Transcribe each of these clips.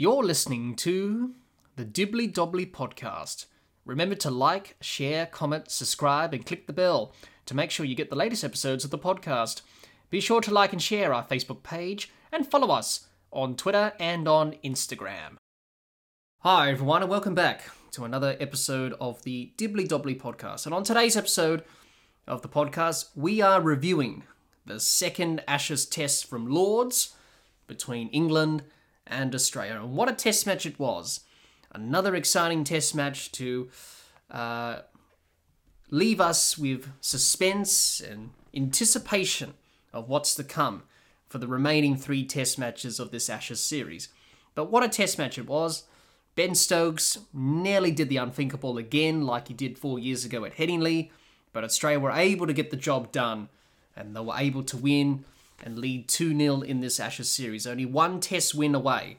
You're listening to the Dibbly Dobbly podcast. Remember to like, share, comment, subscribe, and click the bell to make sure you get the latest episodes of the podcast. Be sure to like and share our Facebook page and follow us on Twitter and on Instagram. Hi, everyone, and welcome back to another episode of the Dibbly Dobbly podcast. And on today's episode of the podcast, we are reviewing the second Ashes test from Lords between England and Australia. And what a test match it was! Another exciting test match to uh, leave us with suspense and anticipation of what's to come for the remaining three test matches of this Ashes series. But what a test match it was! Ben Stokes nearly did the unthinkable again, like he did four years ago at Headingley, but Australia were able to get the job done and they were able to win and lead 2 0 in this Ashes series. Only one test win away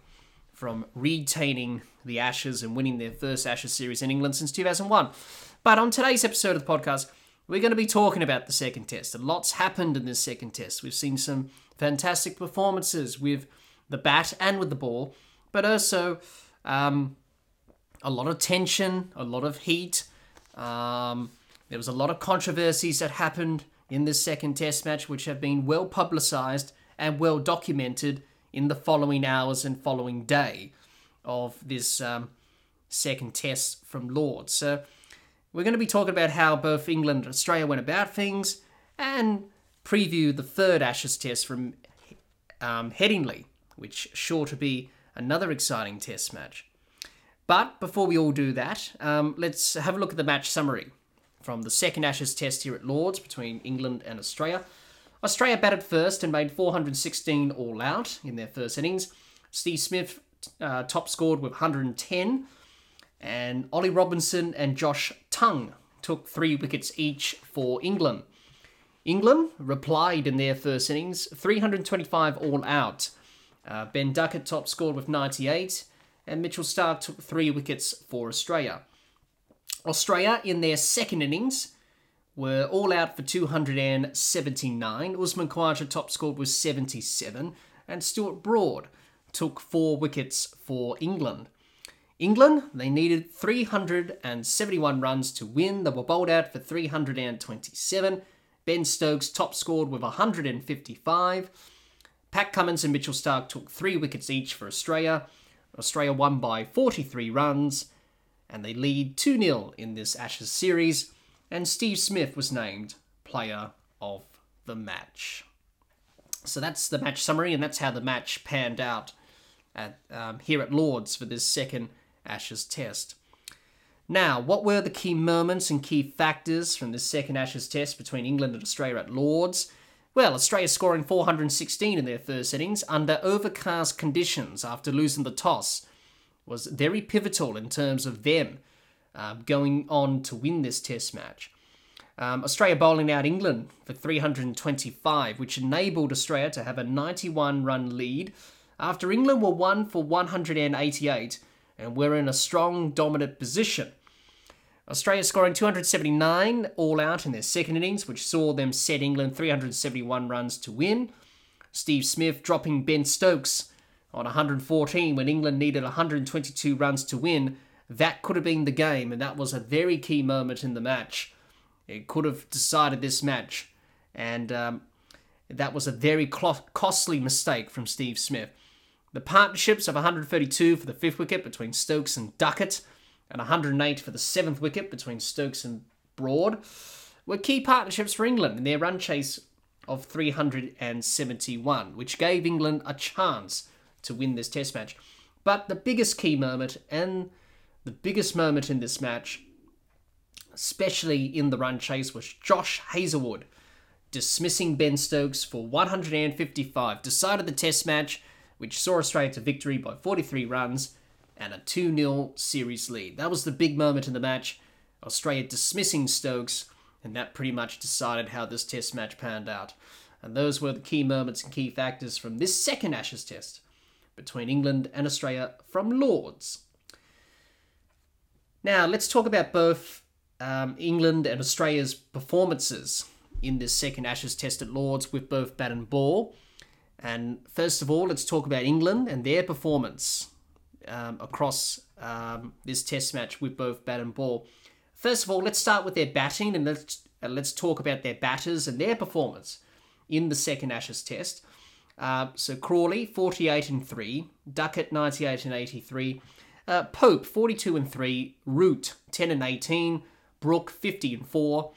from retaining the Ashes and winning their first Ashes series in England since 2001. But on today's episode of the podcast, we're going to be talking about the second test. And lots happened in this second test. We've seen some fantastic performances with the bat and with the ball, but also um, a lot of tension, a lot of heat. Um, there was a lot of controversies that happened in this second test match, which have been well publicised and well documented in the following hours and following day of this um, second test from Lords. So we're going to be talking about how both England and Australia went about things and preview the third Ashes test from um, Headingley, which sure to be another exciting test match. But before we all do that, um, let's have a look at the match summary from the second Ashes test here at Lords between England and Australia. Australia batted first and made 416 all out in their first innings. Steve Smith uh, top scored with 110, and Ollie Robinson and Josh Tongue took three wickets each for England. England replied in their first innings, 325 all out. Uh, ben Duckett top scored with 98, and Mitchell Starc took three wickets for Australia. Australia, in their second innings, were all out for 279. Usman Khawaja top scored was 77, and Stuart Broad took four wickets for England. England, they needed 371 runs to win. They were bowled out for 327. Ben Stokes top scored with 155. Pat Cummins and Mitchell Starc took three wickets each for Australia. Australia won by 43 runs and they lead 2 0 in this Ashes series, and Steve Smith was named Player of the Match. So that's the match summary, and that's how the match panned out at, um, here at Lords for this second Ashes test. Now, what were the key moments and key factors from this second Ashes test between England and Australia at Lords? Well, Australia scoring 416 in their first innings under overcast conditions after losing the toss was very pivotal in terms of them uh, going on to win this test match. Um, Australia bowling out England for 325, which enabled Australia to have a 91 run lead after England were one for 188 and were in a strong, dominant position. Australia scoring 279 all out in their second innings, which saw them set England 371 runs to win. Steve Smith dropping Ben Stokes on 114 when England needed 122 runs to win. That could have been the game, and that was a very key moment in the match. It could have decided this match, and um, that was a very costly mistake from Steve Smith. The partnerships of 132 for the fifth wicket between Stokes and Duckett, and 108 for the seventh wicket between Stokes and Broad, were key partnerships for England in their run chase of 371, which gave England a chance to win this test match. But the biggest key moment and the biggest moment in this match, especially in the run chase, was Josh Hazlewood dismissing Ben Stokes for 155, decided the test match, which saw Australia to victory by 43 runs and a 2 0 series lead. That was the big moment in the match. Australia dismissing Stokes, and that pretty much decided how this test match panned out. And those were the key moments and key factors from this second Ashes test between England and Australia from Lords. Now, let's talk about both um, England and Australia's performances in this second Ashes test at Lords with both bat and ball. And first of all, let's talk about England and their performance um, across um, this Test match with both bat and ball. First of all, let's start with their batting and let's uh, let's talk about their batters and their performance in the second Ashes Test. Uh, so Crawley, 48 and 3, Duckett, 98 and 83, uh, Pope, 42 and 3, Root, 10 and 18, Brook, 50 and 4,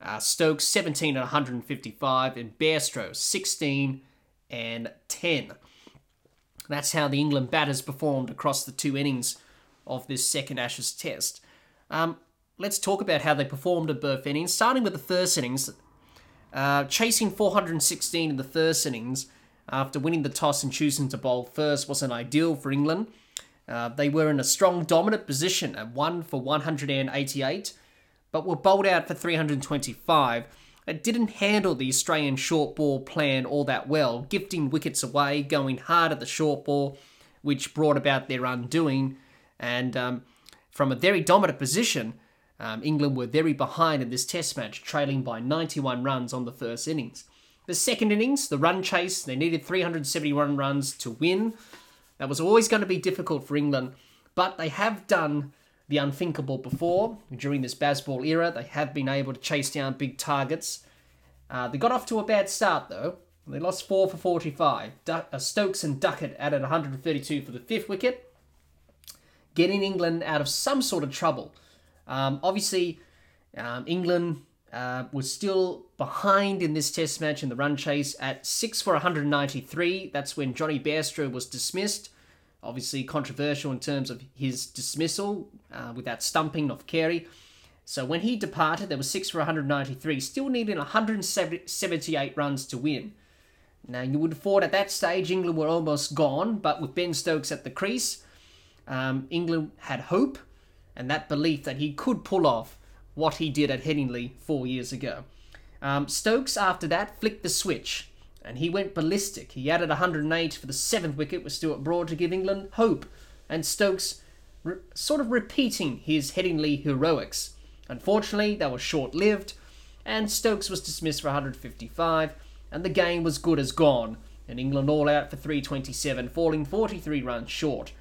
uh, Stokes, 17 and 155, and Bairstow, 16 and 10. That's how the England batters performed across the two innings of this second Ashes Test. Um, let's talk about how they performed at both innings, starting with the first innings. Uh, chasing 416 in the first innings after winning the toss and choosing to bowl first wasn't ideal for England. Uh, they were in a strong, dominant position at 1 for 188, but were bowled out for 325. It didn't handle the Australian short ball plan all that well, gifting wickets away, going hard at the short ball, which brought about their undoing. And um, from a very dominant position, um, England were very behind in this test match, trailing by 91 runs on the first innings. The second innings, the run chase, they needed 371 runs to win. That was always going to be difficult for England, but they have done the unthinkable before. During this Bazball era, they have been able to chase down big targets. Uh, they got off to a bad start, though. They lost 4 for 45. Du- uh, Stokes and Duckett added 132 for the fifth wicket, getting England out of some sort of trouble. Um, obviously, um, England uh, was still behind in this test match in the run chase at 6 for 193. That's when Jonny Bairstow was dismissed obviously controversial in terms of his dismissal uh, with stumping of Carey. So when he departed, there was six for 193, still needing 178 runs to win. Now you would have thought at that stage England were almost gone, but with Ben Stokes at the crease, um, England had hope and that belief that he could pull off what he did at Headingley four years ago. Um, Stokes, after that, flicked the switch and he went ballistic. He added 108 for the seventh wicket with Stuart Broad to give England hope, and Stokes re- sort of repeating his Headingley heroics. Unfortunately, they were short lived, and Stokes was dismissed for 155, and the game was good as gone, and England all out for 327, falling 43 runs short,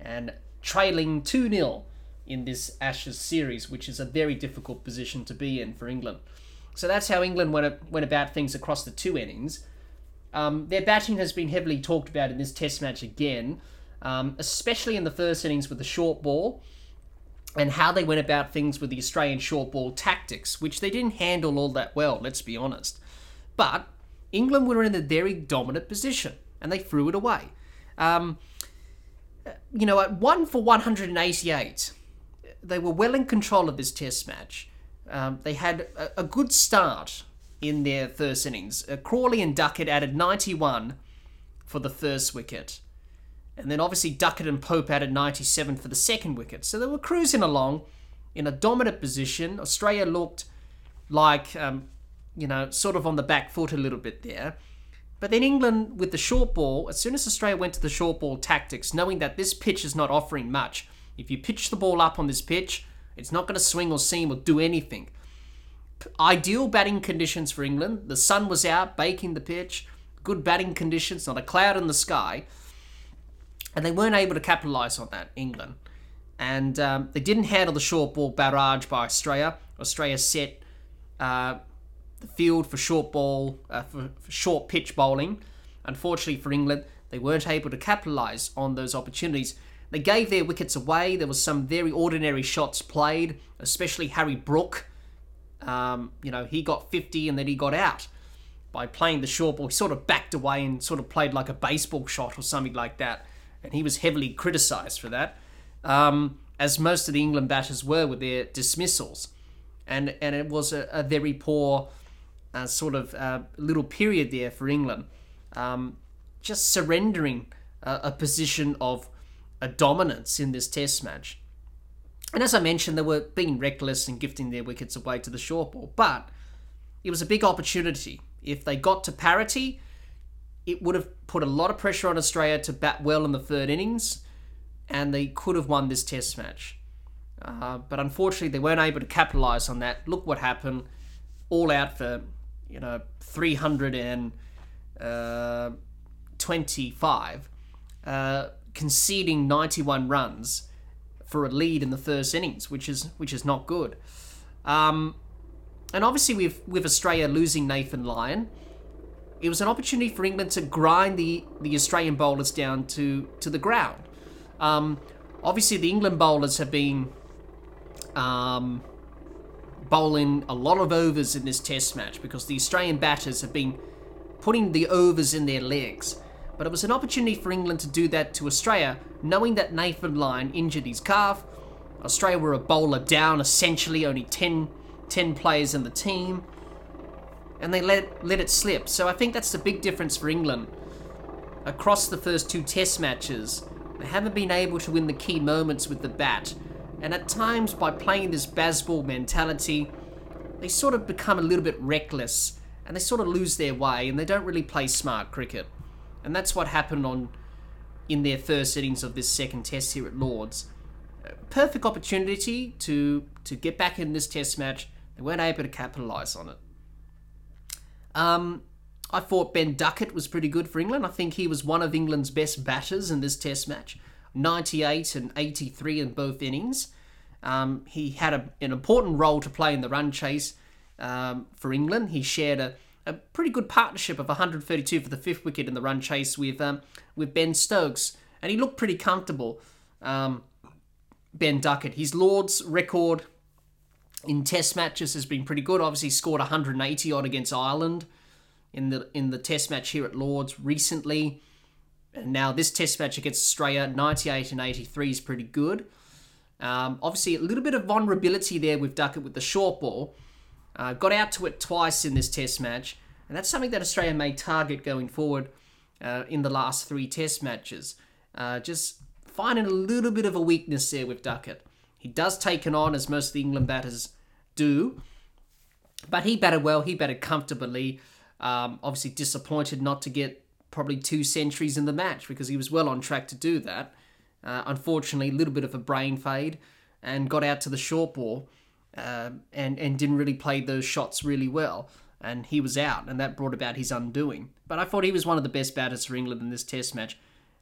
and trailing 2 0 in this Ashes series, which is a very difficult position to be in for England. So that's how England went, went about things across the two innings. Um, their batting has been heavily talked about in this Test match again, um, especially in the first innings with the short ball and how they went about things with the Australian short ball tactics, which they didn't handle all that well, let's be honest. But England were in a very dominant position and they threw it away. Um, you know, at 1 for 188, they were well in control of this Test match. Um, they had a, a good start in their first innings. Uh, Crawley and Duckett added 91 for the first wicket. And then obviously Duckett and Pope added 97 for the second wicket. So they were cruising along in a dominant position. Australia looked like, um, you know, sort of on the back foot a little bit there. But then England, with the short ball, as soon as Australia went to the short ball tactics, knowing that this pitch is not offering much, if you pitch the ball up on this pitch, it's not going to swing or seam or do anything ideal batting conditions for England. The sun was out, baking the pitch, good batting conditions, not a cloud in the sky. And they weren't able to capitalise on that, England. And um, they didn't handle the short ball barrage by Australia. Australia set uh, the field for short ball, uh, for, for short pitch bowling. Unfortunately for England, they weren't able to capitalise on those opportunities. They gave their wickets away. There was some very ordinary shots played, especially Harry Brook um, you know, he got 50 and then he got out by playing the short ball. He sort of backed away and sort of played like a baseball shot or something like that. And he was heavily criticised for that, um, as most of the England batters were with their dismissals. And, and it was a, a very poor uh, sort of uh, little period there for England. Um, just surrendering a, a position of a dominance in this test match. And as I mentioned, they were being reckless and gifting their wickets away to the short ball. But it was a big opportunity. If they got to parity, it would have put a lot of pressure on Australia to bat well in the third innings, and they could have won this test match. Uh, but unfortunately, they weren't able to capitalise on that. Look what happened. All out for, you know, 325. Uh, conceding 91 runs for a lead in the first innings, which is which is not good. Um, and obviously, with with Australia losing Nathan Lyon, it was an opportunity for England to grind the the Australian bowlers down to to the ground. Um, obviously, the England bowlers have been um, bowling a lot of overs in this Test match because the Australian batters have been putting the overs in their legs. But it was an opportunity for England to do that to Australia, knowing that Nathan Lyon injured his calf. Australia were a bowler down, essentially, only 10, 10 players in the team. And they let, let it slip. So I think that's the big difference for England. Across the first two test matches, they haven't been able to win the key moments with the bat. And at times, by playing this Bazball mentality, they sort of become a little bit reckless and they sort of lose their way and they don't really play smart cricket. And that's what happened on in their first innings of this second test here at Lords. Perfect opportunity to to get back in this test match. They weren't able to capitalise on it. Um, I thought Ben Duckett was pretty good for England. I think he was one of England's best batters in this test match. 98 and 83 in both innings. Um, he had a, an important role to play in the run chase um, for England. He shared a, a pretty good partnership of 132 for the fifth wicket in the run chase with um, with Ben Stokes, and he looked pretty comfortable. Um, ben Duckett, his Lords record in Test matches has been pretty good. Obviously, scored 180 odd against Ireland in the in the Test match here at Lords recently. And now this Test match against Australia, 98 and 83 is pretty good. Um, obviously, a little bit of vulnerability there with Duckett with the short ball. Uh, got out to it twice in this Test match, and that's something that Australia may target going forward uh, in the last three Test matches. Uh, just finding a little bit of a weakness there with Duckett. He does take it on, as most of the England batters do, but he batted well, he batted comfortably. Um, obviously, disappointed not to get probably two centuries in the match because he was well on track to do that. Uh, unfortunately, a little bit of a brain fade and got out to the short ball uh, and and didn't really play those shots really well. And he was out, and that brought about his undoing. But I thought he was one of the best batters for England in this Test match.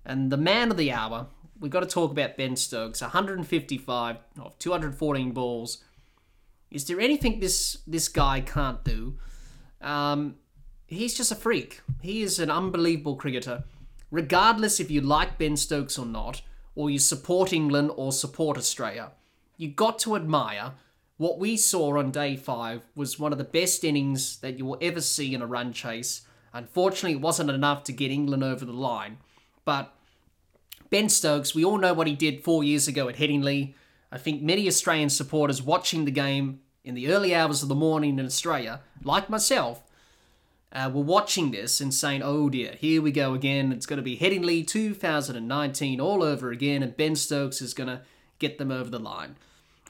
And the man of the hour, we've got to talk about Ben Stokes. 155 of 214 balls. Is there anything this this guy can't do? Um, he's just a freak. He is an unbelievable cricketer. Regardless if you like Ben Stokes or not, or you support England or support Australia, you got to admire what we saw on day five was one of the best innings that you will ever see in a run chase. Unfortunately, it wasn't enough to get England over the line. But Ben Stokes, we all know what he did four years ago at Headingley. I think many Australian supporters watching the game in the early hours of the morning in Australia, like myself, uh, were watching this and saying, oh dear, here we go again. It's going to be Headingley 2019 all over again, and Ben Stokes is going to get them over the line.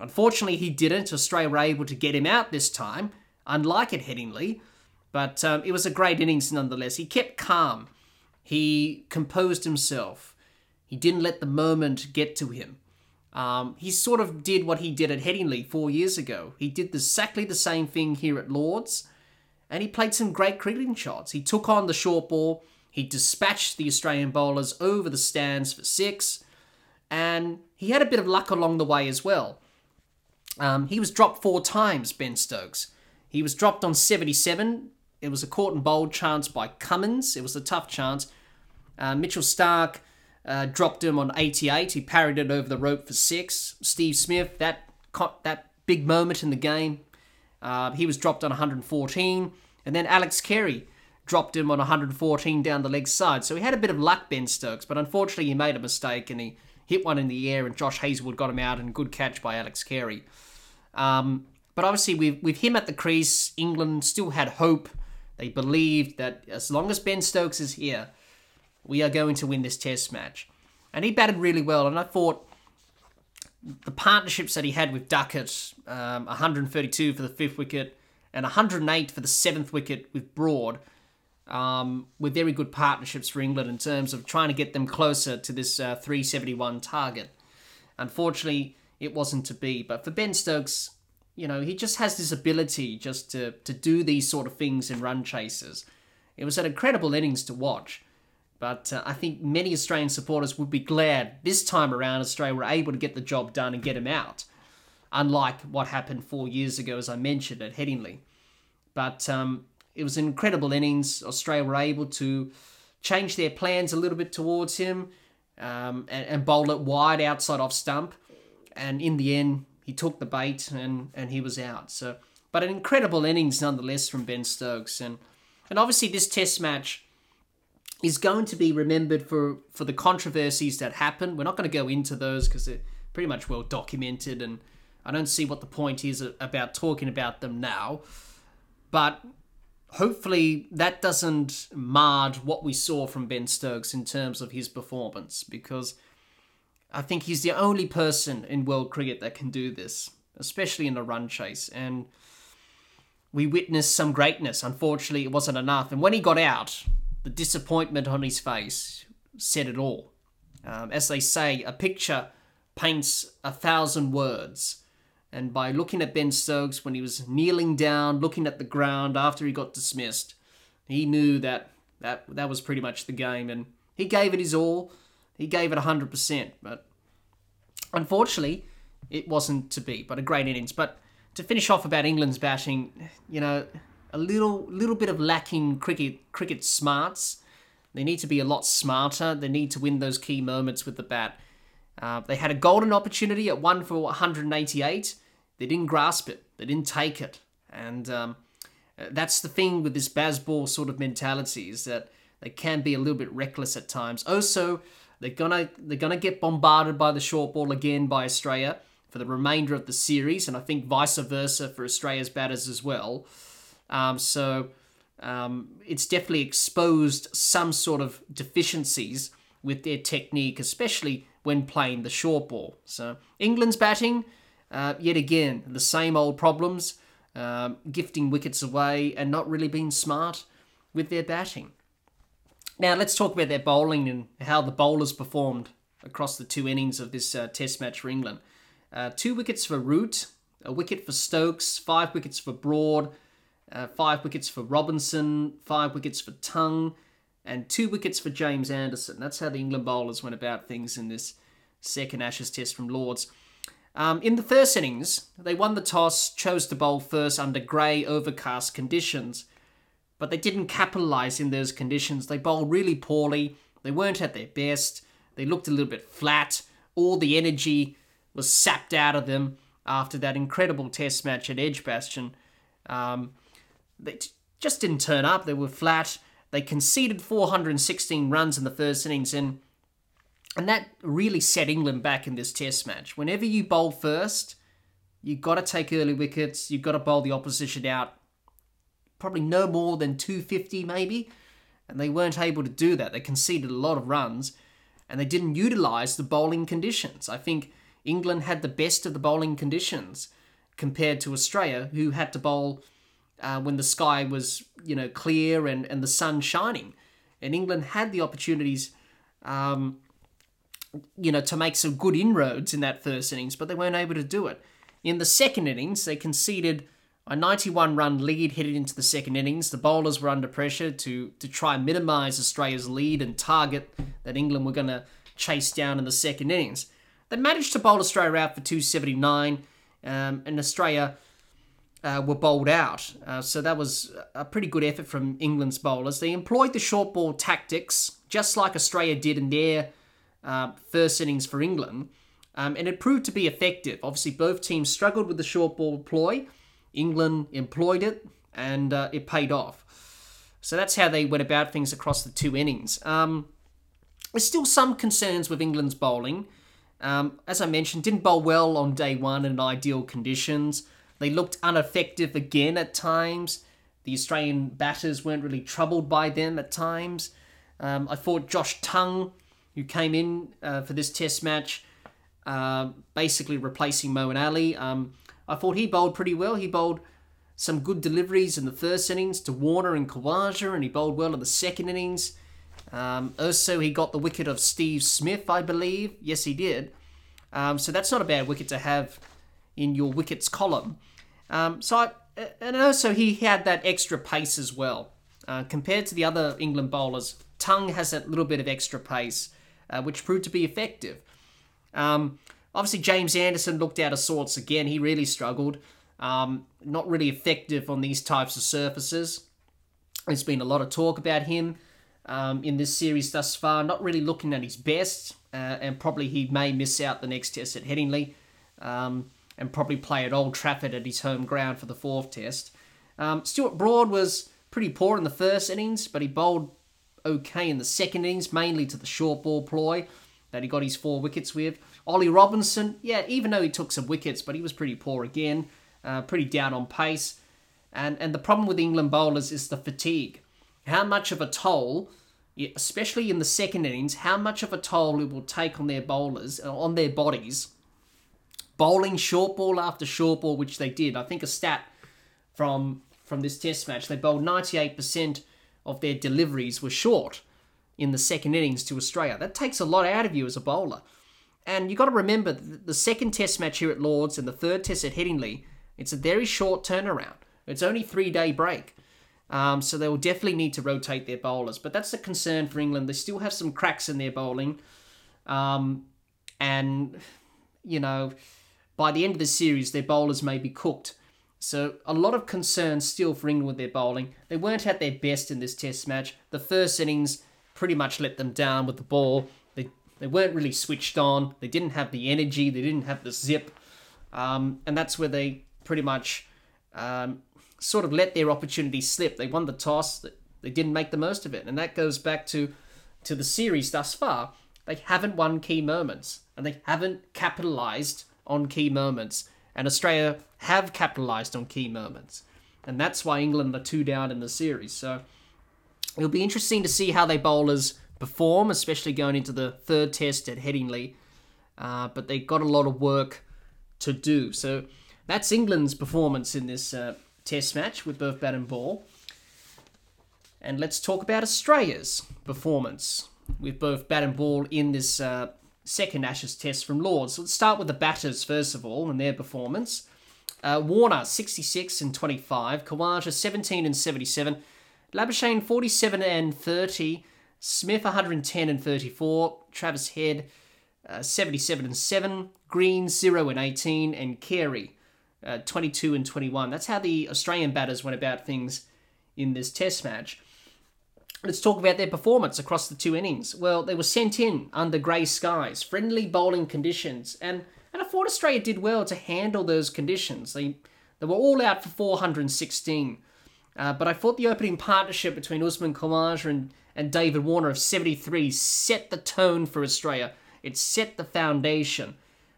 Unfortunately, he didn't. Australia were able to get him out this time, unlike at Headingley. But um, it was a great innings nonetheless. He kept calm. He composed himself. He didn't let the moment get to him. Um, he sort of did what he did at Headingley four years ago. He did exactly the same thing here at Lords, and he played some great cricketing shots. He took on the short ball. He dispatched the Australian bowlers over the stands for six, and he had a bit of luck along the way as well. Um, he was dropped four times, Ben Stokes. He was dropped on 77. It was a caught and bowled chance by Cummins. It was a tough chance. Uh, Mitchell Starc uh, dropped him on 88. He parried it over the rope for six. Steve Smith, that that big moment in the game, uh, he was dropped on 114. And then Alex Carey dropped him on 114 down the leg side. So he had a bit of luck, Ben Stokes, but unfortunately he made a mistake and he hit one in the air and Josh Hazlewood got him out and good catch by Alex Carey. Um, but obviously, with, with him at the crease, England still had hope. They believed that as long as Ben Stokes is here, we are going to win this test match. And he batted really well. And I thought the partnerships that he had with Duckett, um, 132 for the fifth wicket and 108 for the seventh wicket with Broad, um, were very good partnerships for England in terms of trying to get them closer to this uh, 371 target. Unfortunately, it wasn't to be. But for Ben Stokes, you know, he just has this ability just to, to do these sort of things in run chases. It was an incredible innings to watch. But uh, I think many Australian supporters would be glad this time around Australia were able to get the job done and get him out, unlike what happened four years ago, as I mentioned at Headingley. But um, it was an incredible innings. Australia were able to change their plans a little bit towards him um, and, and bowl it wide outside off stump. And in the end, he took the bait and, and he was out. So, but an incredible innings nonetheless from Ben Stokes. And and obviously this Test match is going to be remembered for for the controversies that happened. We're not going to go into those because they're pretty much well documented, and I don't see what the point is about talking about them now. But hopefully that doesn't mar what we saw from Ben Stokes in terms of his performance, because I think he's the only person in world cricket that can do this, especially in a run chase. And we witnessed some greatness. Unfortunately, it wasn't enough. And when he got out, the disappointment on his face said it all. Um, as they say, a picture paints a thousand words. And by looking at Ben Stokes when he was kneeling down, looking at the ground after he got dismissed, he knew that that, that was pretty much the game. And he gave it his all. He gave it 100%. But unfortunately, it wasn't to be. But a great innings. But to finish off about England's batting, you know, a little little bit of lacking cricket cricket smarts. They need to be a lot smarter. They need to win those key moments with the bat. Uh, they had a golden opportunity at one for 188. They didn't grasp it. They didn't take it. And um, that's the thing with this Bazball sort of mentality is that they can be a little bit reckless at times. Also, they're gonna they're gonna get bombarded by the short ball again by Australia for the remainder of the series, and I think vice versa for Australia's batters as well. Um, so um, it's definitely exposed some sort of deficiencies with their technique, especially when playing the short ball. So England's batting, uh, yet again, the same old problems, um, gifting wickets away and not really being smart with their batting. Now let's talk about their bowling and how the bowlers performed across the two innings of this uh, Test match for England. Uh, two wickets for Root, a wicket for Stokes, five wickets for Broad, uh, five wickets for Robinson, five wickets for Tongue, and two wickets for James Anderson. That's how the England bowlers went about things in this second Ashes test from Lords. Um, in the first innings, they won the toss, chose to bowl first under grey, overcast conditions, but they didn't capitalise in those conditions. They bowled really poorly, they weren't at their best, they looked a little bit flat, all the energy was sapped out of them after that incredible test match at Edgbaston. Um, they just didn't turn up. They were flat. They conceded 416 runs in the first innings, and and that really set England back in this Test match. Whenever you bowl first, you've got to take early wickets. You've got to bowl the opposition out, probably no more than 250 maybe, and they weren't able to do that. They conceded a lot of runs, and they didn't utilise the bowling conditions. I think England had the best of the bowling conditions compared to Australia, who had to bowl uh, when the sky was you know clear and, and the sun shining. And England had the opportunities, um, you know, to make some good inroads in that first innings, but they weren't able to do it. In the second innings, they conceded a 91 run lead headed into the second innings. The bowlers were under pressure to to try and minimise Australia's lead and target that England were going to chase down in the second innings. They managed to bowl Australia out for 279, um, and Australia uh, were bowled out. Uh, so that was a pretty good effort from England's bowlers. They employed the short ball tactics, just like Australia did in their uh, first innings for England, um, and it proved to be effective. Obviously, both teams struggled with the short ball ploy. England employed it, and uh, it paid off. So that's how they went about things across the two innings. Um, there's still some concerns with England's bowling. Um, as I mentioned, didn't bowl well on day one in ideal conditions. They looked ineffective again at times. The Australian batters weren't really troubled by them at times. Um, I thought Josh Tongue, who came in uh, for this test match, uh, basically replacing Moeen Ali, um, I thought he bowled pretty well. He bowled some good deliveries in the first innings to Warner and Khawaja, and he bowled well in the second innings. Um, also, he got the wicket of Steve Smith, I believe. Yes, he did. Um, so that's not a bad wicket to have in your wickets column. Um, so, I, and also he had that extra pace as well. Uh, compared to the other England bowlers, Tongue has that little bit of extra pace, uh, which proved to be effective. Um, obviously, James Anderson looked out of sorts again. He really struggled. Um, not really effective on these types of surfaces. There's been a lot of talk about him um, in this series thus far. Not really looking at his best, uh, and probably he may miss out the next test at Headingley, um, and probably play at Old Trafford at his home ground for the fourth test. Um, Stuart Broad was pretty poor in the first innings, but he bowled okay in the second innings, mainly to the short ball ploy that he got his four wickets with. Ollie Robinson, yeah, even though he took some wickets, but he was pretty poor again, uh, pretty down on pace. And and the problem with England bowlers is the fatigue. How much of a toll, especially in the second innings, how much of a toll it will take on their bowlers, uh, on their bodies, bowling short ball after short ball, which they did. I think a stat from from this test match, they bowled 98% of their deliveries were short in the second innings to Australia. That takes a lot out of you as a bowler. And you've got to remember the second test match here at Lords and the third test at Headingley, it's a very short turnaround. It's only three day break. Um, so they will definitely need to rotate their bowlers. But that's the concern for England. They still have some cracks in their bowling. Um, and, you know, by the end of the series, their bowlers may be cooked. So a lot of concern still for England with their bowling. They weren't at their best in this Test match. The first innings pretty much let them down with the ball. They they weren't really switched on. They didn't have the energy. They didn't have the zip, um, and that's where they pretty much um, sort of let their opportunity slip. They won the toss. They didn't make the most of it, and that goes back to to the series thus far. They haven't won key moments, and they haven't capitalized on key moments. And Australia have capitalised on key moments. And that's why England are two down in the series. So it'll be interesting to see how they bowlers perform, especially going into the third test at Headingley. Uh, but they've got a lot of work to do. So that's England's performance in this uh, test match with both bat and ball. And let's talk about Australia's performance with both bat and ball in this uh, second Ashes test from Lords. Let's start with the batters first of all and their performance. Uh, Warner 66 and 25, Khawaja 17 and 77, Labuschagne 47 and 30, Smith 110 and 34, Travis Head uh, 77 and 7, Green 0 and 18, and Carey uh, 22 and 21. That's how the Australian batters went about things in this test match. Let's talk about their performance across the two innings. Well, they were sent in under grey skies, friendly bowling conditions, and, and I thought Australia did well to handle those conditions. They, they were all out for 416. Uh, but I thought the opening partnership between Usman Khawaja and, and David Warner of 73 set the tone for Australia. It set the foundation.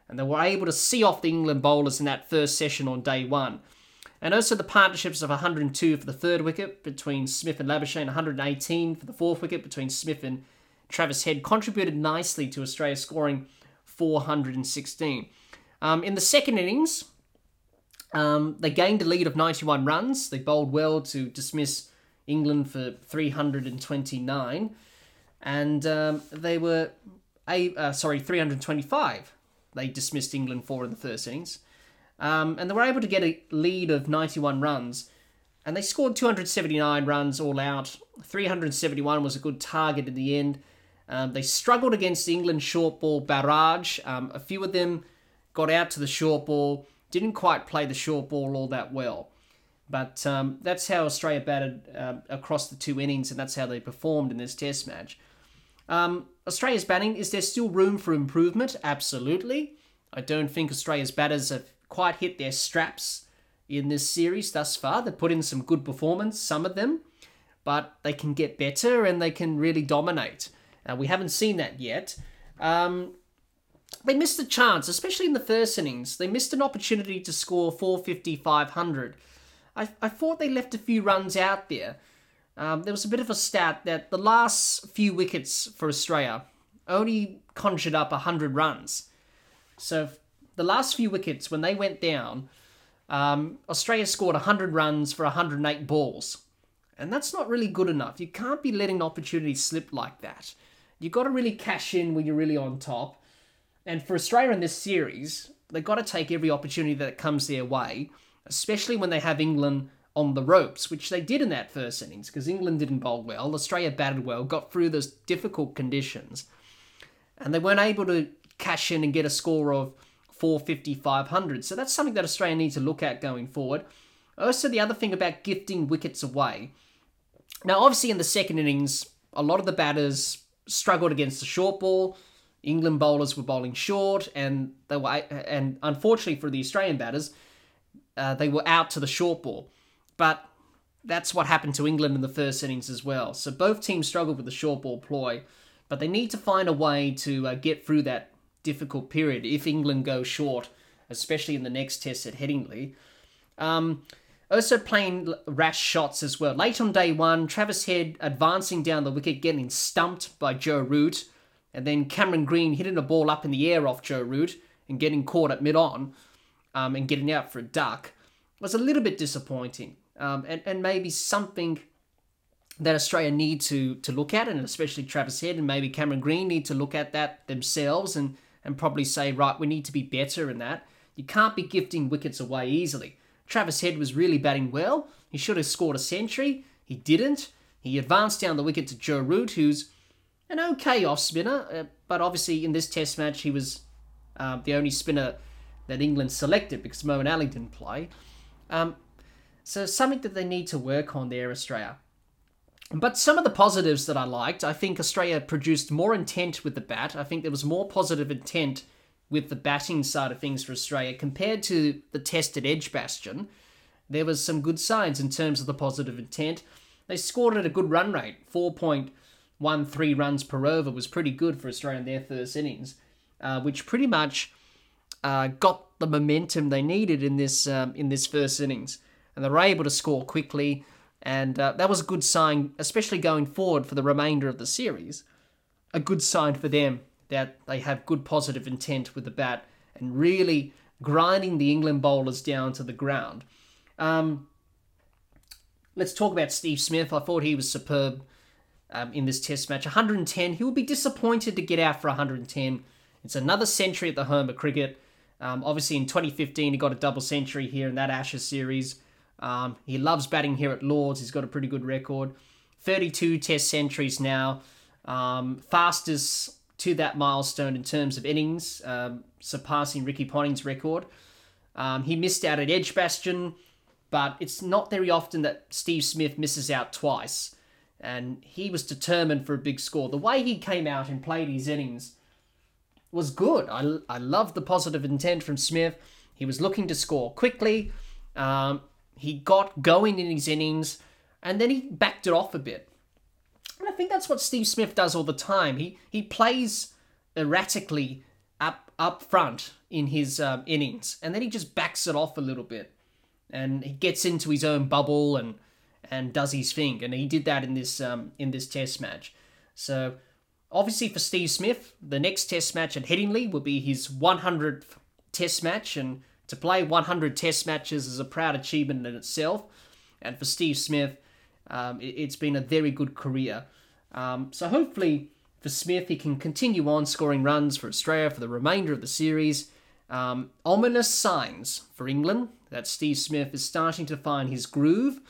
And they were able to see off the England bowlers in that first session on day one. And also the partnerships of 102 for the third wicket between Smith and Labuschagne, 118 for the fourth wicket between Smith and Travis Head contributed nicely to Australia scoring 416. Um, in the second innings, um, they gained a lead of 91 runs. They bowled well to dismiss England for 329, and um, they were a uh, sorry 325. They dismissed England for in the first innings. Um, and they were able to get a lead of 91 runs. And they scored 279 runs all out. 371 was a good target in the end. Um, they struggled against the England short ball barrage. Um, a few of them got out to the short ball, didn't quite play the short ball all that well. But um, that's how Australia batted uh, across the two innings, and that's how they performed in this Test match. Um, Australia's batting, is there still room for improvement? Absolutely. I don't think Australia's batters have quite hit their straps in this series thus far. They've put in some good performance, some of them, but they can get better and they can really dominate. Uh, we haven't seen that yet. Um, they missed a chance, especially in the first innings. They missed an opportunity to score 450, 500. I, I thought they left a few runs out there. Um, there was a bit of a stat that the last few wickets for Australia only conjured up 100 runs. So the last few wickets, when they went down, um, Australia scored 100 runs for 108 balls. And that's not really good enough. You can't be letting opportunities slip like that. You've got to really cash in when you're really on top. And for Australia in this series, they've got to take every opportunity that comes their way, especially when they have England on the ropes, which they did in that first innings because England didn't bowl well, Australia batted well, got through those difficult conditions, and they weren't able to cash in and get a score of 450, 500. So that's something that Australia needs to look at going forward. Also, the other thing about gifting wickets away. Now, obviously, in the second innings, a lot of the batters struggled against the short ball. England bowlers were bowling short, and they were, and unfortunately for the Australian batters, uh, they were out to the short ball. But that's what happened to England in the first innings as well. So both teams struggled with the short ball ploy, but they need to find a way to uh, get through that difficult period if England go short, especially in the next test at Headingley. Um, also playing rash shots as well. Late on day one, Travis Head advancing down the wicket, getting stumped by Joe Root, and then Cameron Green hitting a ball up in the air off Joe Root and getting caught at mid on um, and getting out for a duck was a little bit disappointing um, and, and maybe something that Australia need to to look at, and especially Travis Head and maybe Cameron Green need to look at that themselves and and probably say, right, we need to be better in that. You can't be gifting wickets away easily. Travis Head was really batting well. He should have scored a century. He didn't. He advanced down the wicket to Joe Root, who's an okay off spinner, uh, but obviously in this Test match he was uh, the only spinner that England selected because Moeen Ali didn't play. Um, so something that they need to work on there, Australia. But some of the positives that I liked, I think Australia produced more intent with the bat. I think there was more positive intent with the batting side of things for Australia compared to the tested Edgbaston. There was some good signs in terms of the positive intent. They scored at a good run rate. 4.13 runs per over was pretty good for Australia in their first innings, uh, which pretty much uh, got the momentum they needed in this um, in this first innings and they were able to score quickly. And uh, that was a good sign, especially going forward for the remainder of the series. A good sign for them that they have good positive intent with the bat and really grinding the England bowlers down to the ground. Um, let's talk about Steve Smith. I thought he was superb um, in this Test match. 110. He will be disappointed to get out for 110. It's another century at the home of cricket. Um, obviously, in 2015, he got a double century here in that Ashes series. Um, he loves batting here at Lords. He's got a pretty good record. 32 Test centuries now. Um, fastest to that milestone in terms of innings, um, surpassing Ricky Ponting's record. Um, he missed out at Edgbaston, but it's not very often that Steve Smith misses out twice. And he was determined for a big score. The way he came out and played his innings was good. I, I love the positive intent from Smith. He was looking to score quickly. Um, he got going in his innings and then he backed it off a bit. And I think that's what Steve Smith does all the time. He he plays erratically up up front in his um, innings, and then he just backs it off a little bit, and he gets into his own bubble and and does his thing. And he did that in this um, in this Test match. So obviously for Steve Smith, the next Test match at Headingley will be his 100th Test match, and to play 100 test matches is a proud achievement in itself. And for Steve Smith, um, it, has been a very good career. Um, so hopefully for Smith, he can continue on scoring runs for Australia for the remainder of the series. Um, ominous signs for England that Steve Smith is starting to find his groove.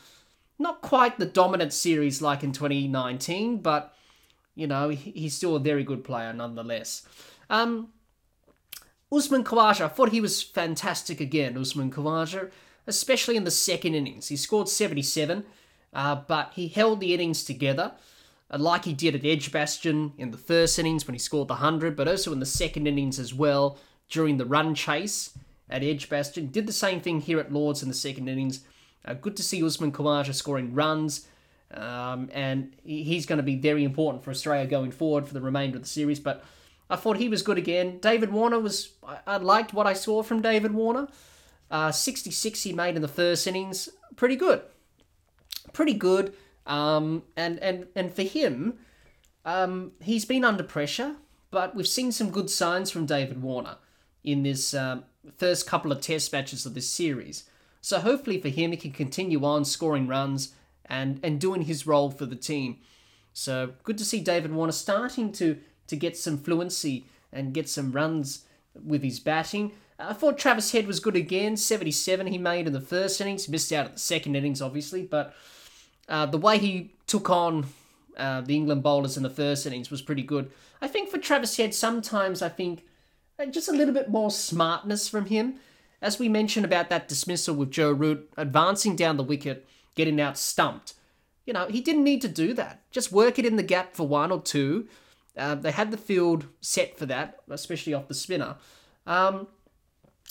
Not quite the dominant series like in 2019, but you know he's still a very good player nonetheless. Um, Usman Khawaja, I thought he was fantastic again, Usman Khawaja, especially in the second innings. He scored 77, uh, but he held the innings together, uh, like he did at Edgbaston in the first innings when he scored the 100, but also in the second innings as well during the run chase at Edgbaston. Did the same thing here at Lords in the second innings. Uh, good to see Usman Khawaja scoring runs, um, and he's going to be very important for Australia going forward for the remainder of the series, but I thought he was good again. David Warner was. I, liked what I saw from David Warner. Uh, 66 he made in the first innings. Pretty good. Pretty good. Um, and, and, and for him, um, he's been under pressure, but we've seen some good signs from David Warner in this um, first couple of test matches of this series. So hopefully for him, he can continue on scoring runs and, and doing his role for the team. So good to see David Warner starting to to get some fluency and get some runs with his batting. I thought Travis Head was good again. 77 he made in the first innings. Missed out at the second innings, obviously, but uh, the way he took on uh, the England bowlers in the first innings was pretty good. I think for Travis Head, sometimes I think uh, just a little bit more smartness from him. As we mentioned about that dismissal with Joe Root, advancing down the wicket, getting out stumped. You know, he didn't need to do that. Just work it in the gap for one or two. Uh, they had the field set for that, especially off the spinner. Um,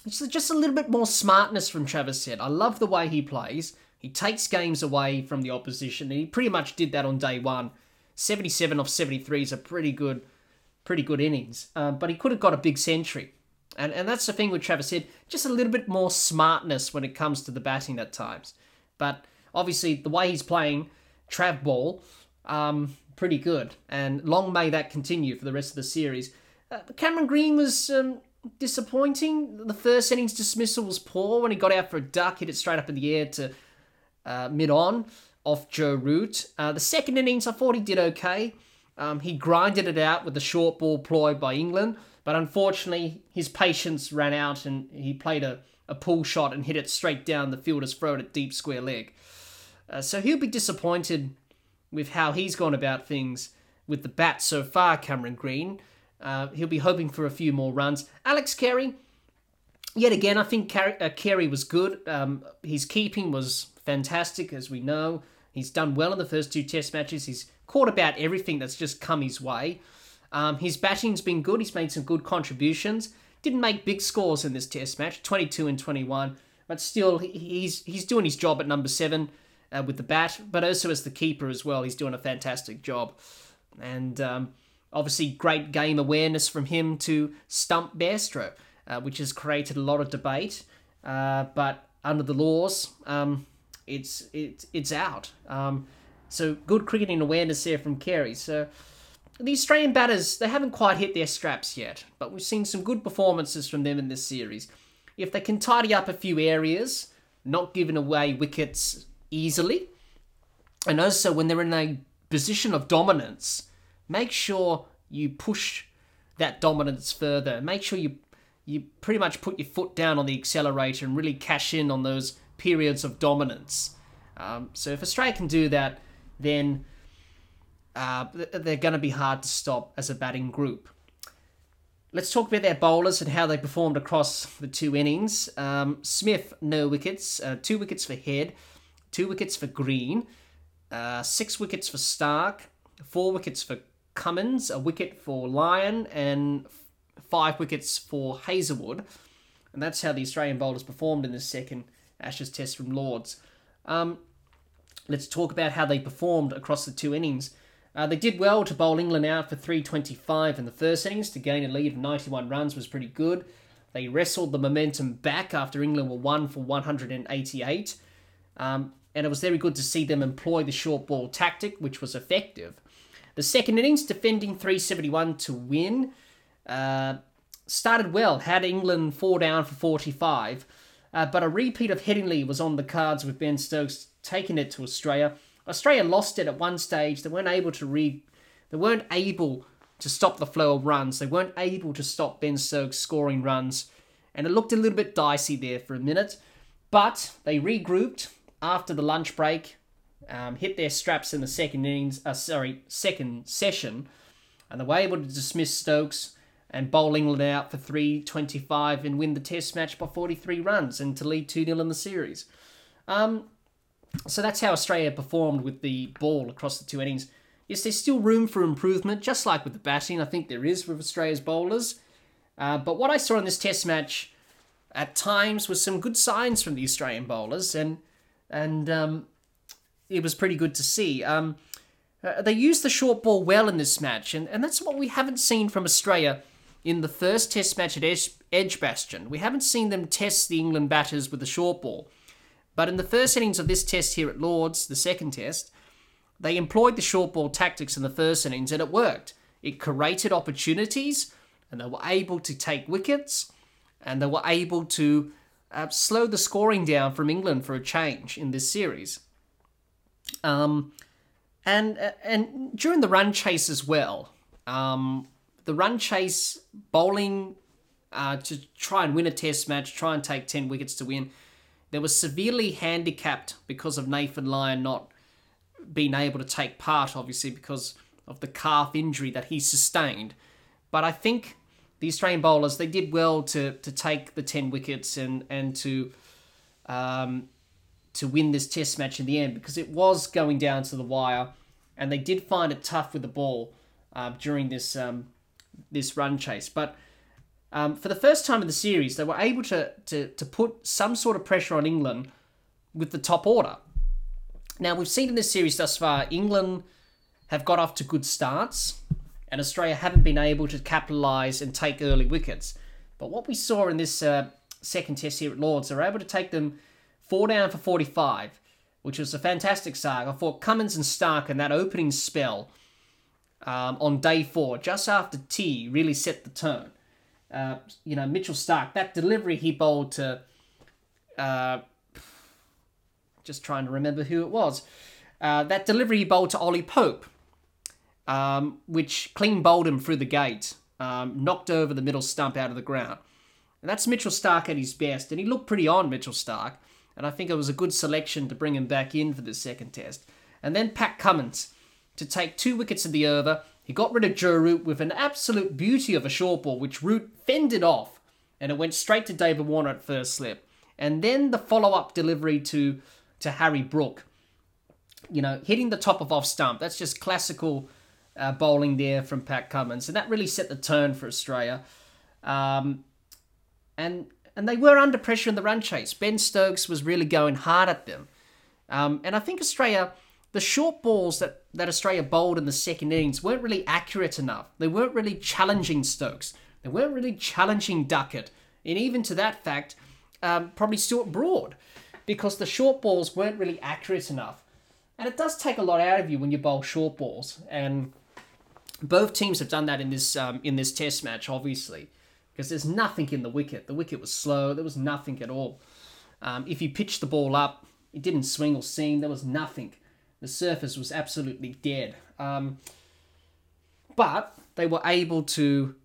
just, just a little bit more smartness from Travis Head. I love the way he plays. He takes games away from the opposition, and he pretty much did that on day one. 77 off 73 is a pretty good, pretty good innings. Um, but he could have got a big century. And, and that's the thing with Travis Head, just a little bit more smartness when it comes to the batting at times. But obviously, the way he's playing Trav ball, um, pretty good. And long may that continue for the rest of the series. Uh, Cameron Green was um, disappointing. The first innings dismissal was poor when he got out for a duck, hit it straight up in the air to uh, mid on off Joe Root. Uh, the second innings, I thought he did okay. Um, he grinded it out with the short ball ploy by England. But unfortunately, his patience ran out and he played a, a pull shot and hit it straight down the fielder's throat at deep square leg. Uh, so he'll be disappointed with how he's gone about things with the bat so far, Cameron Green. Uh, he'll be hoping for a few more runs. Alex Carey, yet again, I think Carey, uh, Carey was good. Um, his keeping was fantastic, as we know. He's done well in the first two test matches. He's caught about everything that's just come his way. Um, his batting's been good. He's made some good contributions. Didn't make big scores in this Test match, 22 and 21, but still he's he's doing his job at number seven uh, with the bat, but also as the keeper as well. He's doing a fantastic job, and um, obviously great game awareness from him to stump Bairstow, uh, which has created a lot of debate. Uh, but under the laws, um, it's it's it's out. Um, so good cricketing awareness there from Carey. So the Australian batters, they haven't quite hit their straps yet, but we've seen some good performances from them in this series. If they can tidy up a few areas, not giving away wickets easily, and also when they're in a position of dominance, make sure you push that dominance further. Make sure you you pretty much put your foot down on the accelerator and really cash in on those periods of dominance. Um, so if Australia can do that, then uh, they're going to be hard to stop as a batting group. Let's talk about their bowlers and how they performed across the two innings. Um, Smith, no wickets, uh, two wickets for Head, two wickets for Green, uh, six wickets for Starc, four wickets for Cummins, a wicket for Lyon, and five wickets for Hazlewood. And that's how the Australian bowlers performed in the second Ashes Test from Lords. Um, let's talk about how they performed across the two innings. Uh, they did well to bowl England out for 325 in the first innings to gain a lead of 91 runs was pretty good. They wrestled the momentum back after England were one for 188. Um, and it was very good to see them employ the short ball tactic, which was effective. The second innings, defending 371 to win, uh, started well, had England four down for 45. Uh, but a repeat of Headingley was on the cards with Ben Stokes taking it to Australia Australia lost it at one stage. They weren't able to re, they weren't able to stop the flow of runs. They weren't able to stop Ben Stokes scoring runs, and it looked a little bit dicey there for a minute. But they regrouped after the lunch break, um, hit their straps in the second innings. Uh, sorry, second session, and they were able to dismiss Stokes and bowl England out for 325 and win the Test match by 43 runs and to lead 2 0 in the series. Um, so that's how Australia performed with the ball across the two innings. Yes, there's still room for improvement, just like with the batting. I think there is with Australia's bowlers. Uh, but what I saw in this Test match at times was some good signs from the Australian bowlers, and and um, it was pretty good to see. Um, uh, they used the short ball well in this match, and, and that's what we haven't seen from Australia in the first Test match at Edge, Edgbaston. We haven't seen them test the England batters with the short ball. But in the first innings of this test here at Lords, the second test, they employed the short ball tactics in the first innings and it worked. It created opportunities and they were able to take wickets and they were able to uh, slow the scoring down from England for a change in this series. Um, and uh, and during the run chase as well, um, the run chase bowling uh, to try and win a test match, try and take 10 wickets to win. They were severely handicapped because of Nathan Lyon not being able to take part, obviously, because of the calf injury that he sustained. But I think the Australian bowlers, they did well to, to take the 10 wickets and, and to um, to win this test match in the end because it was going down to the wire and they did find it tough with the ball uh, during this um, this run chase. But um, for the first time in the series, they were able to, to, to put some sort of pressure on England with the top order. Now, we've seen in this series thus far, England have got off to good starts, and Australia haven't been able to capitalise and take early wickets. But what we saw in this uh, second test here at Lords, they were able to take them four down for 45, which was a fantastic start. I thought Cummins and Starc in that opening spell um, on day four, just after tea, really set the tone. Uh, you know, Mitchell Starc, that delivery he bowled to, uh, just trying to remember who it was, uh, that delivery he bowled to Ollie Pope, um, which clean bowled him through the gate, um, knocked over the middle stump out of the ground. And that's Mitchell Starc at his best, and he looked pretty on, Mitchell Starc, and I think it was a good selection to bring him back in for the second test. And then Pat Cummins to take two wickets in the over. He got rid of Joe Root with an absolute beauty of a short ball, which Root fended off, and it went straight to David Warner at first slip. And then the follow-up delivery to to Harry Brook. You know, hitting the top of off stump. That's just classical uh, bowling there from Pat Cummins, and that really set the tone for Australia. Um, and and they were under pressure in the run chase. Ben Stokes was really going hard at them, um, and I think Australia the short balls that, that Australia bowled in the second innings weren't really accurate enough. They weren't really challenging Stokes. They weren't really challenging Duckett. And even to that fact, um, probably Stuart Broad, because the short balls weren't really accurate enough. And it does take a lot out of you when you bowl short balls. And both teams have done that in this um, in this Test match, obviously, because there's nothing in the wicket. The wicket was slow. There was nothing at all. Um, if you pitched the ball up, it didn't swing or seam. There was nothing. The surface was absolutely dead. Um, but they were able to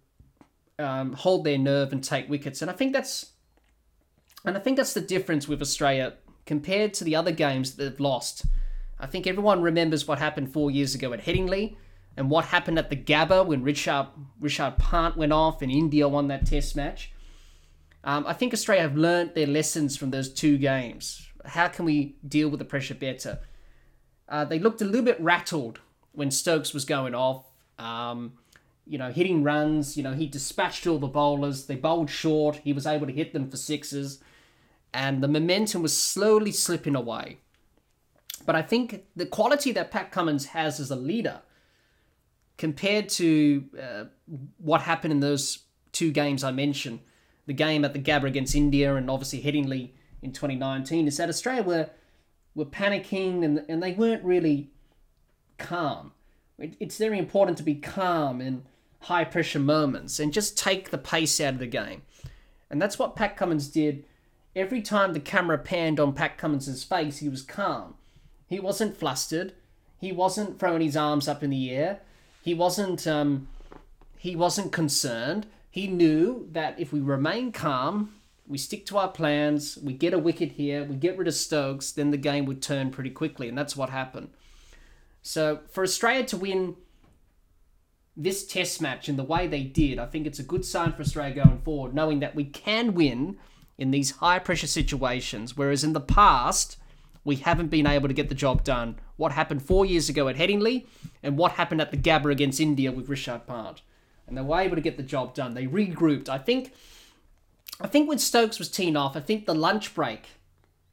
um, hold their nerve and take wickets, and I think that's, and I think that's the difference with Australia compared to the other games that they've lost. I think everyone remembers what happened four years ago at Headingley, and what happened at the Gabba when Richard Rishabh Pant went off and India won that Test match. Um, I think Australia have learnt their lessons from those two games. How can we deal with the pressure better? Uh, they looked a little bit rattled when Stokes was going off. Um, you know, hitting runs. You know, he dispatched all the bowlers. They bowled short. He was able to hit them for sixes. And the momentum was slowly slipping away. But I think the quality that Pat Cummins has as a leader, compared to uh, what happened in those two games I mentioned, the game at the Gabba against India and obviously Headingley in 2019, is that Australia were were panicking and, and they weren't really calm. It, it's very important to be calm in high pressure moments and just take the pace out of the game. And that's what Pat Cummins did. Every time the camera panned on Pat Cummins' face, he was calm. He wasn't flustered. He wasn't throwing his arms up in the air. He wasn't um, he wasn't concerned. He knew that if we remain calm we stick to our plans, we get a wicket here, we get rid of Stokes, then the game would turn pretty quickly, and that's what happened. So for Australia to win this test match in the way they did, I think it's a good sign for Australia going forward, knowing that we can win in these high pressure situations, whereas in the past, we haven't been able to get the job done. What happened four years ago at Headingley, and what happened at the Gabba against India with Rishabh Pant. And they were able to get the job done. They regrouped. I think I think when Stokes was teeing off, I think the lunch break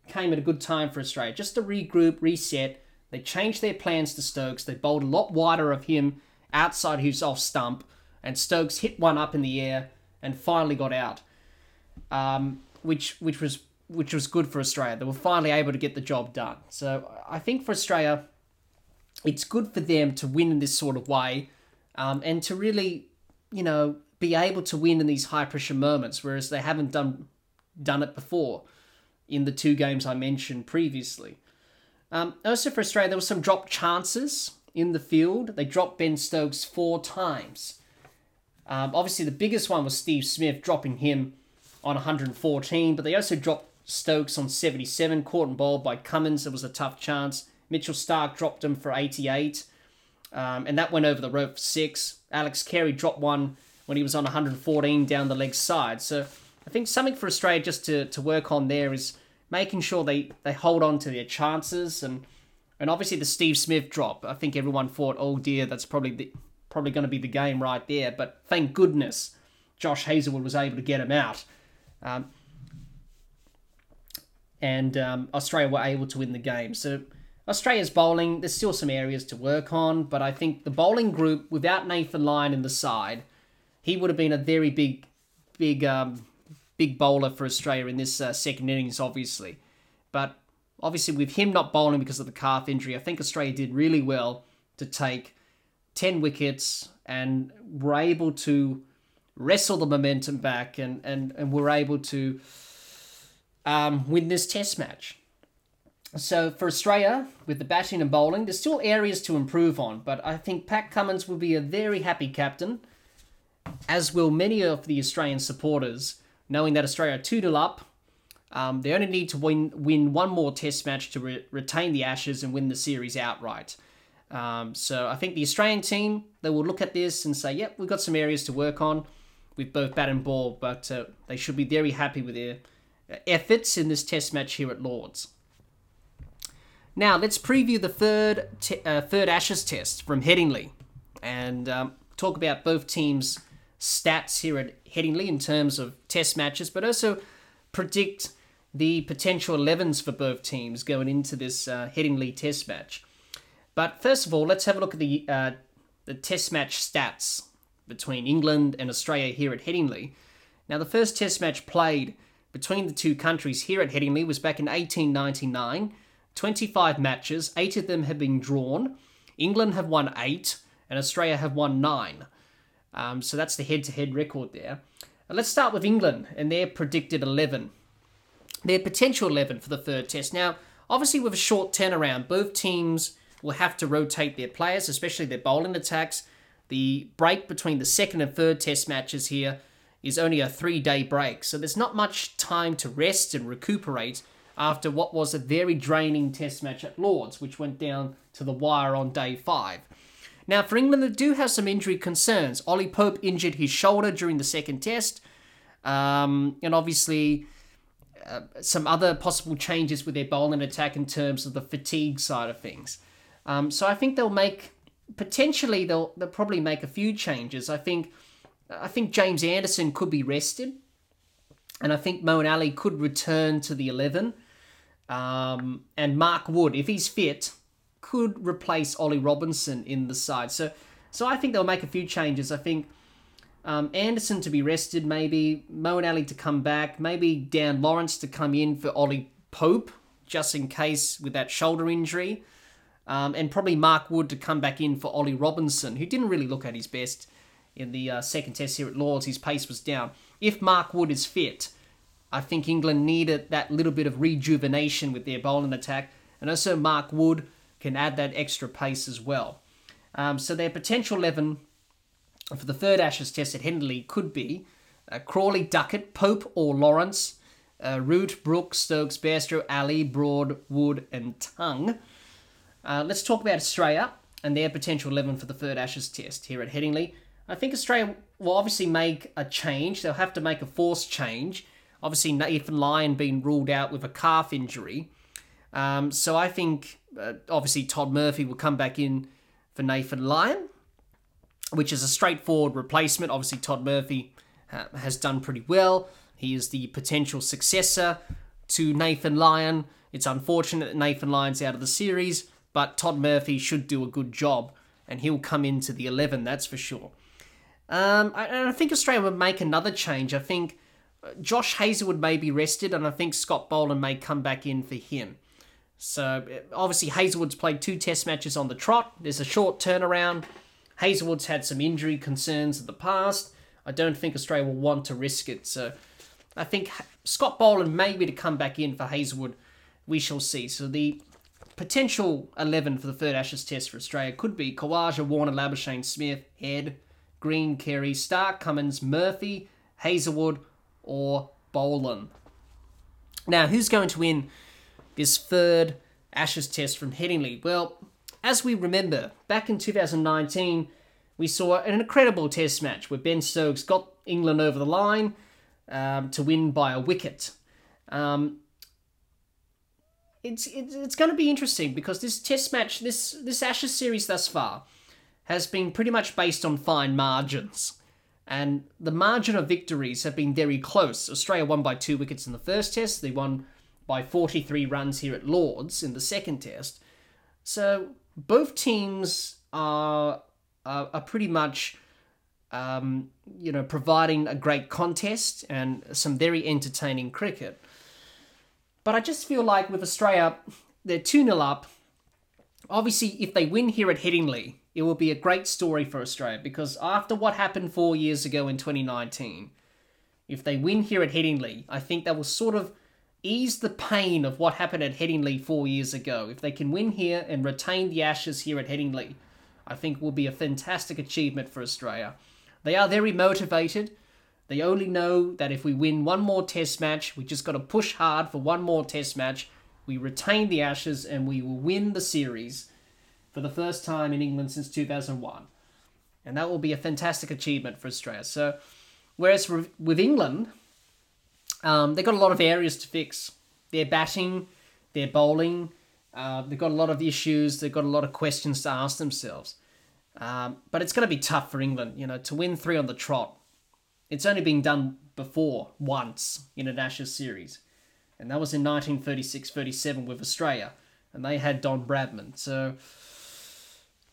came at a good time for Australia just to regroup, reset. They changed their plans to Stokes. They bowled a lot wider of him outside his off stump, and Stokes hit one up in the air and finally got out, um, which which was which was good for Australia. They were finally able to get the job done. So I think for Australia, it's good for them to win in this sort of way, um, and to really, you know, be able to win in these high pressure moments, whereas they haven't done done it before in the two games I mentioned previously. Um, also for Australia, there were some drop chances in the field. They dropped Ben Stokes four times. Um, obviously, the biggest one was Steve Smith dropping him on 114, but they also dropped Stokes on 77, caught and bowled by Cummins. It was a tough chance. Mitchell Starc dropped him for 88, um, and that went over the rope for six. Alex Carey dropped one when he was on 114 down the leg side. So I think something for Australia just to, to work on there is making sure they, they hold on to their chances and and obviously the Steve Smith drop. I think everyone thought, oh dear, that's probably probably going to be the game right there. But thank goodness Josh Hazlewood was able to get him out. Um, and um, Australia were able to win the game. So Australia's bowling, there's still some areas to work on, but I think the bowling group, without Nathan Lyon in the side, he would have been a very big, big, um, big bowler for Australia in this uh, second innings, obviously. But obviously, with him not bowling because of the calf injury, I think Australia did really well to take 10 wickets and were able to wrestle the momentum back and, and, and were able to um, win this test match. So for Australia, with the batting and bowling, there's still areas to improve on, but I think Pat Cummins will be a very happy captain, as will many of the Australian supporters, knowing that Australia are 2 0 up. Um, they only need to win win one more Test match to re- retain the Ashes and win the series outright. Um, so I think the Australian team they will look at this and say, "Yep, we've got some areas to work on with both bat and ball," but uh, they should be very happy with their efforts in this Test match here at Lords. Now let's preview the third te- uh, third Ashes test from Headingley, and um, talk about both teams' stats here at Headingley in terms of Test matches, but also predict the potential 11s for both teams going into this uh, Headingley Test match. But first of all, let's have a look at the uh, the Test match stats between England and Australia here at Headingley. Now, the first Test match played between the two countries here at Headingley was back in 1899 25 matches, eight of them have been drawn. England have won eight, and Australia have won nine. Um, so that's the head to head record there. Uh, let's start with England and their predicted 11. Their potential 11 for the third test. Now, obviously, with a short turnaround, both teams will have to rotate their players, especially their bowling attacks. The break between the second and third test matches here is only a three day break, so there's not much time to rest and recuperate after what was a very draining test match at Lords, which went down to the wire on day five. Now, for England, they do have some injury concerns. Ollie Pope injured his shoulder during the second test, um, and obviously uh, some other possible changes with their bowling attack in terms of the fatigue side of things. Um, so I think they'll make potentially they'll they'll probably make a few changes. I think I think James Anderson could be rested, and I think Moeen Ali could return to the eleven. Um, and Mark Wood, if he's fit, could replace Ollie Robinson in the side. So, so I think they'll make a few changes. I think um, Anderson to be rested, maybe Moeen Ali to come back, maybe Dan Lawrence to come in for Ollie Pope, just in case with that shoulder injury, um, and probably Mark Wood to come back in for Ollie Robinson, who didn't really look at his best in the uh, second test here at Lords. His pace was down. If Mark Wood is fit, I think England needed that little bit of rejuvenation with their bowling attack, and also Mark Wood can add that extra pace as well. Um, so their potential 11 for the third Ashes test at Headingley could be uh, Crawley, Duckett, Pope or Lawrence, uh, Root, Brooks, Stokes, Bairstow, Ali, Broad, Wood, and Tongue. Uh, let's talk about Australia and their potential 11 for the third Ashes test here at Headingley. I think Australia will obviously make a change. They'll have to make a forced change Obviously, Nathan Lyon being ruled out with a calf injury. Um, so I think uh, obviously Todd Murphy will come back in for Nathan Lyon, which is a straightforward replacement. Obviously, Todd Murphy uh, has done pretty well. He is the potential successor to Nathan Lyon. It's unfortunate that Nathan Lyon's out of the series, but Todd Murphy should do a good job and he'll come into the 11, that's for sure. Um, I, I think Australia would make another change. I think Josh Hazlewood may be rested, and I think Scott Boland may come back in for him. So obviously Hazlewood's played two test matches on the trot. There's a short turnaround. Hazlewood's had some injury concerns in the past. I don't think Australia will want to risk it. So I think Scott Boland maybe to come back in for Hazlewood. We shall see. So the potential 11 for the third Ashes test for Australia could be Khawaja, Warner, Labuschagne, Smith, Head, Green, Carey, Starc, Cummins, Murphy, Hazlewood, or Boland. Now, who's going to win this third Ashes test from Headingley? Well, as we remember, back in 2019, we saw an incredible test match where Ben Stokes got England over the line um, to win by a wicket. Um, it's, it's, it's going to be interesting because this test match, this, this Ashes series thus far, has been pretty much based on fine margins. And the margin of victories have been very close. Australia won by two wickets in the first test. They won by 43 runs here at Lords in the second test. So both teams are are, are pretty much um, you know providing a great contest and some very entertaining cricket. But I just feel like with Australia, they're 2 0 up. Obviously, if they win here at Headingley, it will be a great story for Australia because after what happened four years ago in 2019, if they win here at Headingley, I think that will sort of ease the pain of what happened at Headingley four years ago. If they can win here and retain the Ashes here at Headingley, I think will be a fantastic achievement for Australia. They are very motivated. They only know that if we win one more test match, we just got to push hard for one more test match. We retain the Ashes and we will win the series for the first time in England since 2001. And that will be a fantastic achievement for Australia. So, whereas with England, um, they've got a lot of areas to fix. Their batting, their bowling, uh, they've got a lot of issues. They've got a lot of questions to ask themselves. Um, but it's going to be tough for England, you know, to win three on the trot. It's only been done before once in a Ashes series, and that was in 1936-37 with Australia, and they had Don Bradman. So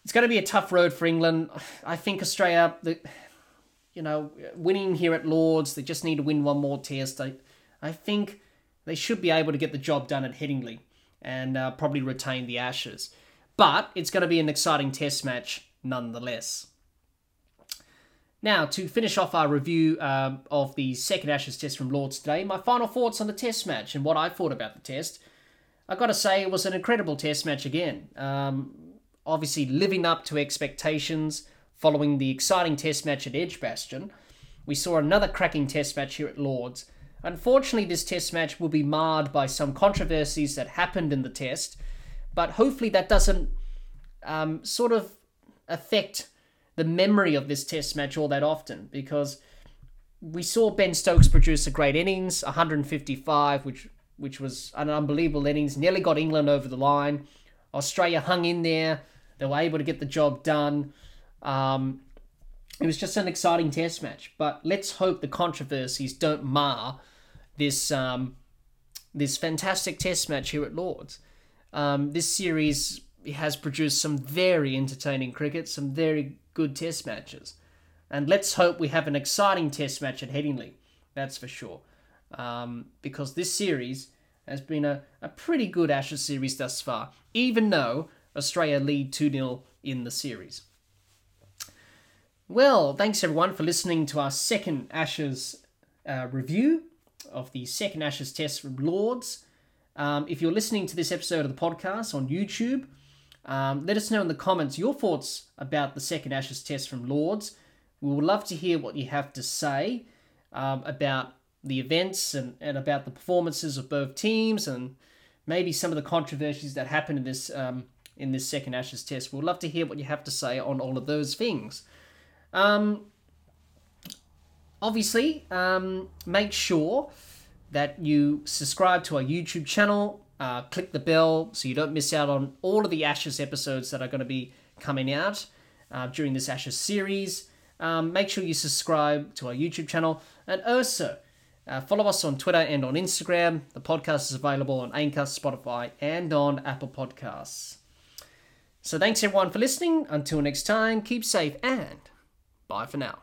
it's going to be a tough road for England. I think Australia, the, you know, winning here at Lords, they just need to win one more test. I, I think they should be able to get the job done at Headingley and uh, probably retain the Ashes. But it's going to be an exciting test match nonetheless. Now, to finish off our review um, of the second Ashes test from Lords today, my final thoughts on the test match and what I thought about the test. I've got to say, it was an incredible test match again. Um, obviously, living up to expectations following the exciting test match at Edgbaston. We saw another cracking test match here at Lords. Unfortunately, this test match will be marred by some controversies that happened in the test, but hopefully that doesn't um, sort of affect the memory of this test match all that often because we saw Ben Stokes produce a great innings, 155, which which was an unbelievable innings, nearly got England over the line. Australia hung in there. They were able to get the job done. Um, it was just an exciting test match. But let's hope the controversies don't mar this um, this fantastic test match here at Lords. Um, this series has produced some very entertaining cricket, some very good test matches. And let's hope we have an exciting test match at Headingley, that's for sure. Um, because this series has been a, a pretty good Ashes series thus far, even though Australia lead 2 0 in the series. Well, thanks everyone for listening to our second Ashes uh, review of the second Ashes test from Lords. Um, if you're listening to this episode of the podcast on YouTube, um, let us know in the comments your thoughts about the second Ashes test from Lords. We would love to hear what you have to say um, about the events and, and about the performances of both teams and maybe some of the controversies that happened in this um, in this second Ashes test. We'd love to hear what you have to say on all of those things. Um, obviously, um, make sure that you subscribe to our YouTube channel uh, click the bell so you don't miss out on all of the Ashes episodes that are going to be coming out uh, during this Ashes series. Um, make sure you subscribe to our YouTube channel and also uh, follow us on Twitter and on Instagram. The podcast is available on Anchor, Spotify, and on Apple Podcasts. So thanks everyone for listening. Until next time, keep safe and bye for now.